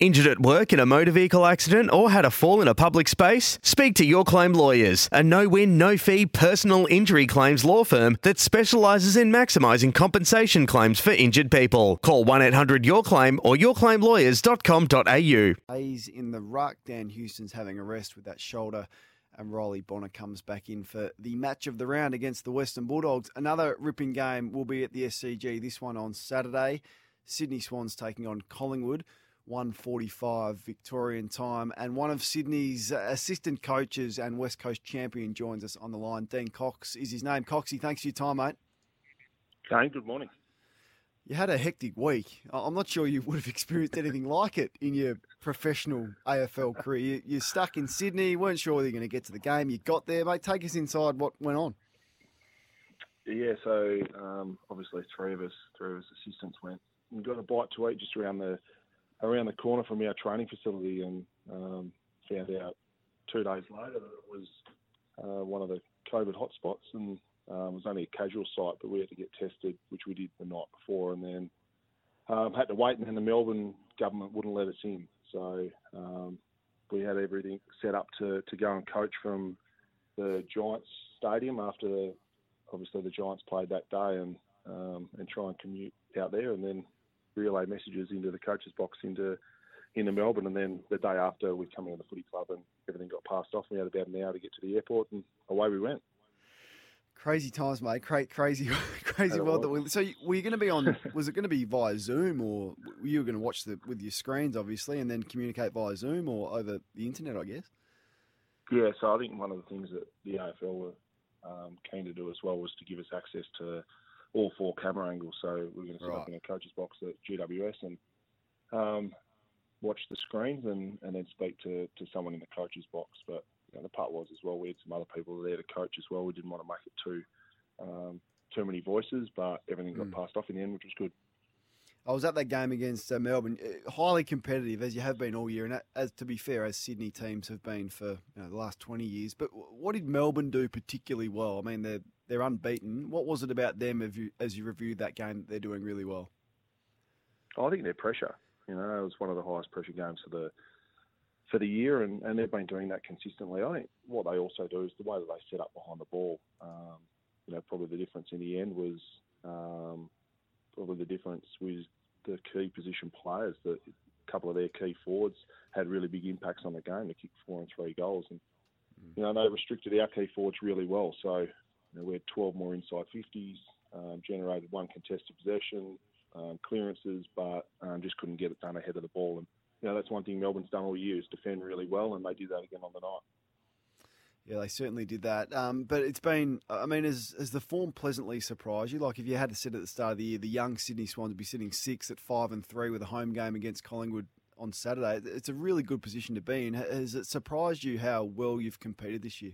Injured at work in a motor vehicle accident or had a fall in a public space? Speak to Your Claim Lawyers, a no win, no fee personal injury claims law firm that specialises in maximising compensation claims for injured people. Call 1 800 Your Claim or yourclaimlawyers.com.au. He's in the ruck. Dan Houston's having a rest with that shoulder. And Riley Bonner comes back in for the match of the round against the Western Bulldogs. Another ripping game will be at the SCG, this one on Saturday. Sydney Swans taking on Collingwood. 145 Victorian time. And one of Sydney's assistant coaches and West Coast champion joins us on the line. Dean Cox is his name. Coxie, thanks for your time, mate. Kane, good morning. You had a hectic week. I'm not sure you would have experienced anything like it in your professional AFL career. You're stuck in Sydney, weren't sure whether you're going to get to the game. You got there, mate. Take us inside what went on. Yeah, so um, obviously three of us, three of us assistants went and got a bite to eat just around the around the corner from our training facility and um, found out two days later that it was uh, one of the COVID hotspots and um, it was only a casual site, but we had to get tested, which we did the night before, and then um, had to wait, and then the Melbourne government wouldn't let us in. So um, we had everything set up to, to go and coach from the Giants stadium after obviously the Giants played that day and um, and try and commute out there, and then relay messages into the coaches box into into Melbourne, and then the day after we come in the footy club and everything got passed off. We had about an hour to get to the airport, and away we went. Crazy times, mate. Cra- crazy, crazy world. That we, so, were you going to be on? was it going to be via Zoom, or were you going to watch the with your screens, obviously, and then communicate via Zoom or over the internet? I guess. Yeah, so I think one of the things that the AFL were um, keen to do as well was to give us access to all four camera angles. So we're going to set right. up in a coach's box at GWS and um, watch the screens and, and then speak to, to someone in the coach's box. But you know, the part was as well, we had some other people there to coach as well. We didn't want to make it too um, too many voices, but everything got mm. passed off in the end, which was good. I was at that game against uh, Melbourne, uh, highly competitive as you have been all year, and as to be fair, as Sydney teams have been for you know, the last twenty years. But what did Melbourne do particularly well? I mean, they're they're unbeaten. What was it about them as you, as you reviewed that game that they're doing really well? I think their pressure. You know, it was one of the highest pressure games for the for the year, and, and they've been doing that consistently. I think what they also do is the way that they set up behind the ball. Um, you know, probably the difference in the end was um, probably the difference was the key position players. That a couple of their key forwards had really big impacts on the game. They kicked four and three goals, and mm. you know they restricted our key forwards really well. So you know, we had 12 more inside 50s, um, generated one contested possession, um, clearances, but um, just couldn't get it done ahead of the ball. And you know that's one thing Melbourne's done all year is defend really well, and they did that again on the night. Yeah, they certainly did that. Um, but it's been, I mean, has, has the form pleasantly surprised you? Like, if you had to sit at the start of the year, the young Sydney Swans would be sitting six at five and three with a home game against Collingwood on Saturday. It's a really good position to be in. Has it surprised you how well you've competed this year?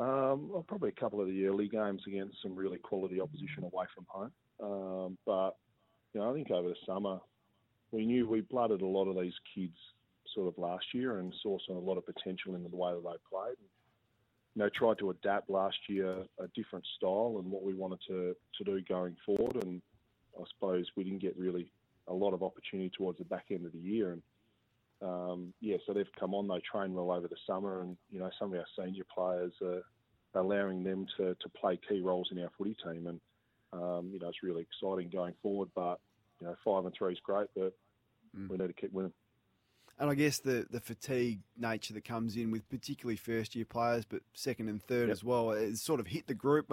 Um, probably a couple of the early games against some really quality opposition away from home. Um, but you know, I think over the summer, we knew we blooded a lot of these kids sort of last year and saw some a lot of potential in the way that they played. You know, tried to adapt last year a different style and what we wanted to, to do going forward. And I suppose we didn't get really a lot of opportunity towards the back end of the year. And um, yeah, so they've come on. They train well over the summer, and you know some of our senior players are allowing them to, to play key roles in our footy team, and um, you know it's really exciting going forward. But you know five and three is great, but mm. we need to keep winning. And I guess the, the fatigue nature that comes in with particularly first year players, but second and third yep. as well, it's sort of hit the group.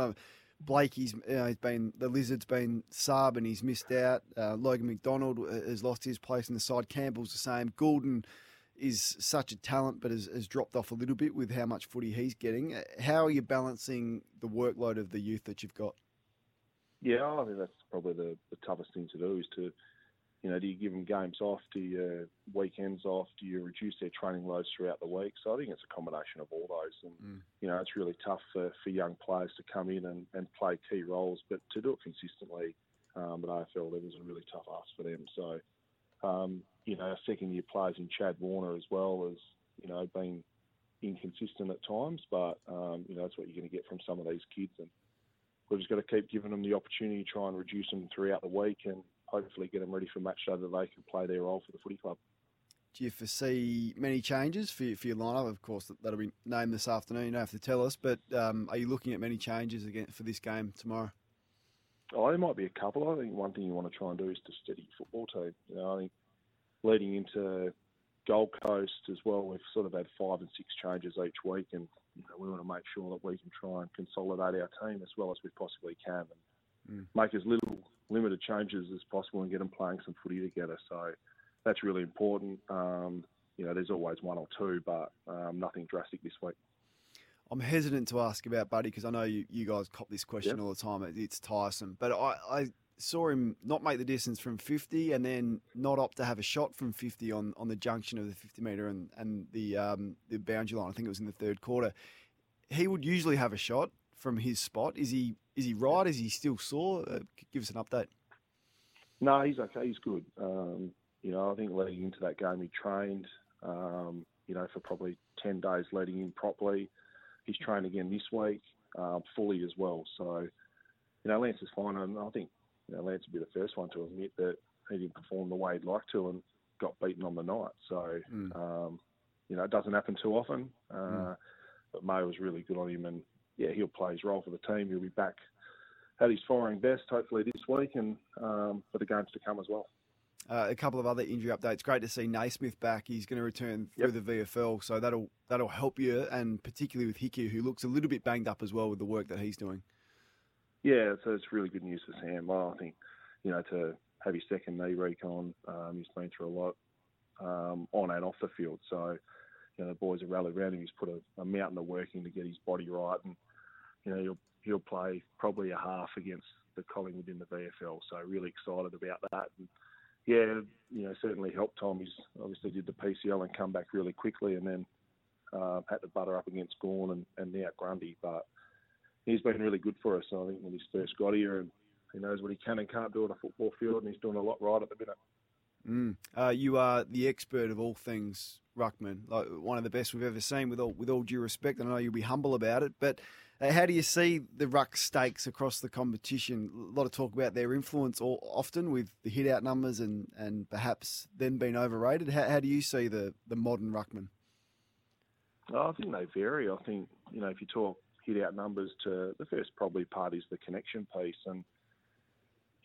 Uh, Blakey's you know, he's been the Lizard's been sub and he's missed out. Uh, Logan McDonald uh, has lost his place in the side. Campbell's the same. Gulden is such a talent, but has, has, dropped off a little bit with how much footy he's getting. Uh, how are you balancing the workload of the youth that you've got? Yeah, I think that's probably the, the toughest thing to do is to, you know, do you give them games off? Do you weekends off? Do you reduce their training loads throughout the week? So I think it's a combination of all those. And, mm. you know, it's really tough for, for young players to come in and, and play key roles, but to do it consistently um, at AFL level is a really tough ask for them. So, um, you know, second year players in Chad Warner as well as, you know, been inconsistent at times, but, um, you know, that's what you're going to get from some of these kids. And we've just got to keep giving them the opportunity to try and reduce them throughout the week and hopefully get them ready for a match so that they can play their role for the footy club. Do you foresee many changes for, for your lineup? Of course, that'll be named this afternoon. You don't have to tell us, but um, are you looking at many changes again for this game tomorrow? Oh, there might be a couple. I think one thing you want to try and do is to steady your football team. You know, I think leading into Gold Coast as well, we've sort of had five and six changes each week, and you know, we want to make sure that we can try and consolidate our team as well as we possibly can, and mm. make as little limited changes as possible and get them playing some footy together. So that's really important. Um, you know, there's always one or two, but um, nothing drastic this week. I'm hesitant to ask about Buddy because I know you, you guys cop this question yep. all the time. It's tiresome, but I, I saw him not make the distance from 50 and then not opt to have a shot from 50 on, on the junction of the 50 metre and, and the um, the boundary line. I think it was in the third quarter. He would usually have a shot from his spot. Is he is he right? Is he still sore? Uh, give us an update. No, he's okay. He's good. Um, you know, I think leading into that game, he trained. Um, you know, for probably ten days leading in properly. He's trained again this week, uh, fully as well. So, you know, Lance is fine. And I think you know, Lance would be the first one to admit that he didn't perform the way he'd like to and got beaten on the night. So, mm. um, you know, it doesn't happen too often. Uh, mm. But May was really good on him, and yeah, he'll play his role for the team. He'll be back at his firing best, hopefully this week, and um, for the games to come as well. Uh, a couple of other injury updates. Great to see Naismith back. He's going to return through yep. the VFL, so that'll that'll help you, and particularly with Hickey, who looks a little bit banged up as well with the work that he's doing. Yeah, so it's really good news for Sam. Well, I think you know to have his second knee recon, um, he's been through a lot um, on and off the field. So you know the boys have rallied around him. He's put a, a mountain of work in to get his body right, and you know he'll he'll play probably a half against the Collingwood in the VFL. So really excited about that. And yeah, you know certainly helped Tom. He's obviously did the PCL and come back really quickly, and then uh, had to butter up against Gawn and, and now Grundy. But he's been really good for us. I think when he's first got here, and he knows what he can and can't do on a football field, and he's doing a lot right at the minute. Mm. Uh, you are the expert of all things ruckman, like one of the best we've ever seen. With all with all due respect, and I know you'll be humble about it, but uh, how do you see the ruck stakes across the competition? A lot of talk about their influence, all, often with the hit out numbers and, and perhaps them being overrated. How, how do you see the, the modern ruckman? I think they vary. I think you know if you talk hit out numbers to the first probably part is the connection piece, and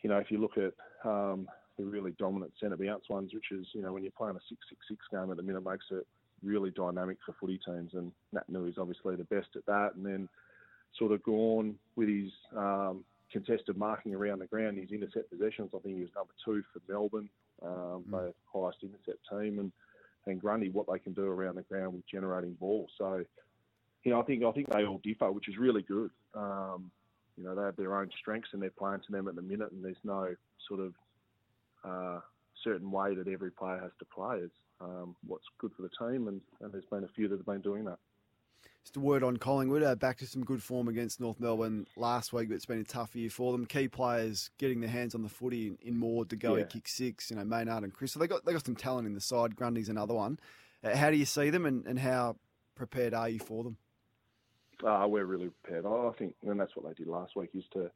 you know if you look at um, the really dominant centre bounce ones, which is, you know, when you're playing a 6-6-6 game at the minute, makes it really dynamic for footy teams. And Nat is obviously the best at that. And then sort of Gawn with his um, contested marking around the ground, his intercept possessions. I think he was number two for Melbourne, um, mm. highest intercept team. And, and Grundy, what they can do around the ground with generating balls. So, you know, I think I think they all differ, which is really good. Um, you know, they have their own strengths and they're playing to them at the minute, and there's no sort of uh, certain way that every player has to play is um, what's good for the team, and, and, there's been a few that have been doing that. Just a word on Collingwood, uh, back to some good form against North Melbourne last week, but it's been a tough year for them. Key players getting their hands on the footy in, in to go yeah. kick six, you know, Maynard and Chris. So they got they got some talent in the side. Grundy's another one. Uh, how do you see them, and, and how prepared are you for them? Uh, we're really prepared. I think, and that's what they did last week, is to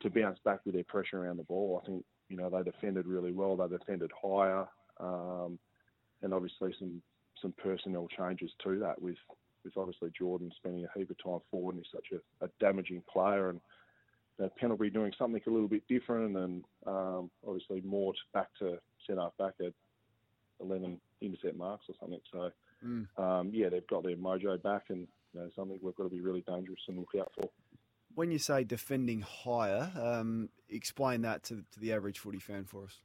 to bounce back with their pressure around the ball. I think you know, they defended really well. They defended higher, um, and obviously some some personnel changes to that with with obviously Jordan spending a heap of time forward and he's such a, a damaging player and you know, Pendlebury doing something a little bit different and um, obviously Mort back to set up back at 11 intercept marks or something. So mm. um, yeah, they've got their mojo back and you know, something we've got to be really dangerous and look out for when you say defending higher, um, explain that to, to the average footy fan for us.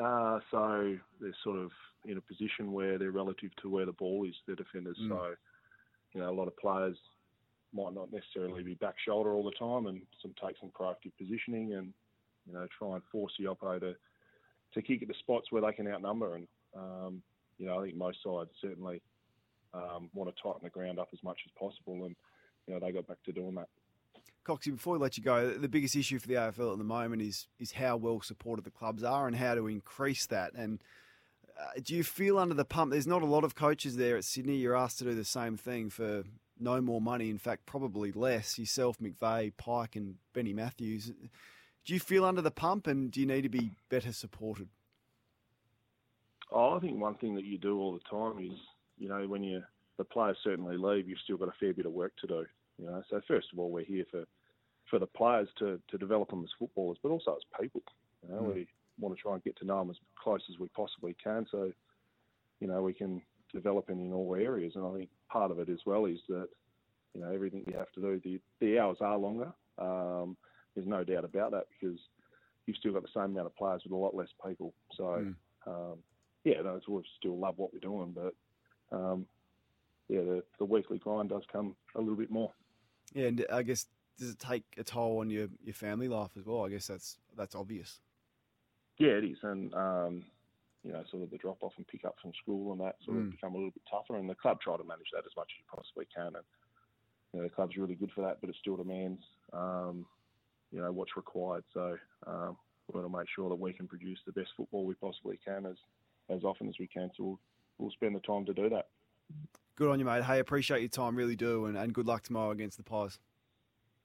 Uh, so they're sort of in a position where they're relative to where the ball is, their defenders. Mm. So, you know, a lot of players might not necessarily be back shoulder all the time and some take some proactive positioning and, you know, try and force the operator to kick at the spots where they can outnumber. And um, you know, I think most sides certainly um, want to tighten the ground up as much as possible, and you know they got back to doing that. Coxie, before we let you go, the biggest issue for the AFL at the moment is is how well supported the clubs are and how to increase that. And uh, do you feel under the pump? There's not a lot of coaches there at Sydney. You're asked to do the same thing for no more money. In fact, probably less. Yourself, McVeigh, Pyke, and Benny Matthews. Do you feel under the pump, and do you need to be better supported? Oh, I think one thing that you do all the time is, you know, when you the players certainly leave, you've still got a fair bit of work to do. You know, so first of all, we're here for for the players to, to develop them as footballers, but also as people. You know, mm. we want to try and get to know them as close as we possibly can, so you know we can develop in in all areas. And I think part of it as well is that you know everything you have to do. The the hours are longer. Um, there's no doubt about that because you've still got the same amount of players with a lot less people. So mm. um, yeah, no, we still love what we're doing, but um, yeah, the, the weekly grind does come a little bit more. Yeah, and I guess does it take a toll on your, your family life as well? I guess that's that's obvious. Yeah, it is, and um, you know, sort of the drop off and pick up from school and that sort mm. of become a little bit tougher. And the club try to manage that as much as you possibly can. And you know, the club's really good for that, but it still demands um, you know what's required. So um, we want to make sure that we can produce the best football we possibly can as as often as we can. So we'll, we'll spend the time to do that. Good on you, mate. Hey, appreciate your time, really do, and, and good luck tomorrow against the Pies.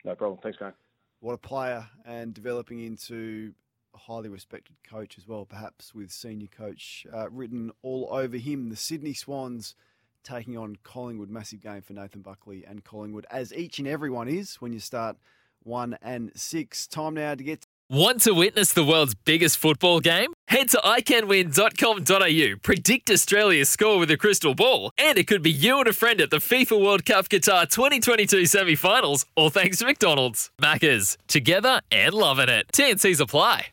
No problem. Thanks, Kane. What a player and developing into highly respected coach as well, perhaps with senior coach uh, written all over him. The Sydney Swans taking on Collingwood. Massive game for Nathan Buckley and Collingwood, as each and every one is when you start one and six. Time now to get. Want to witness the world's biggest football game? Head to iCanWin.com.au, predict Australia's score with a crystal ball, and it could be you and a friend at the FIFA World Cup Qatar 2022 semi finals, all thanks to McDonald's. Maccas, together and loving it. TNCs apply.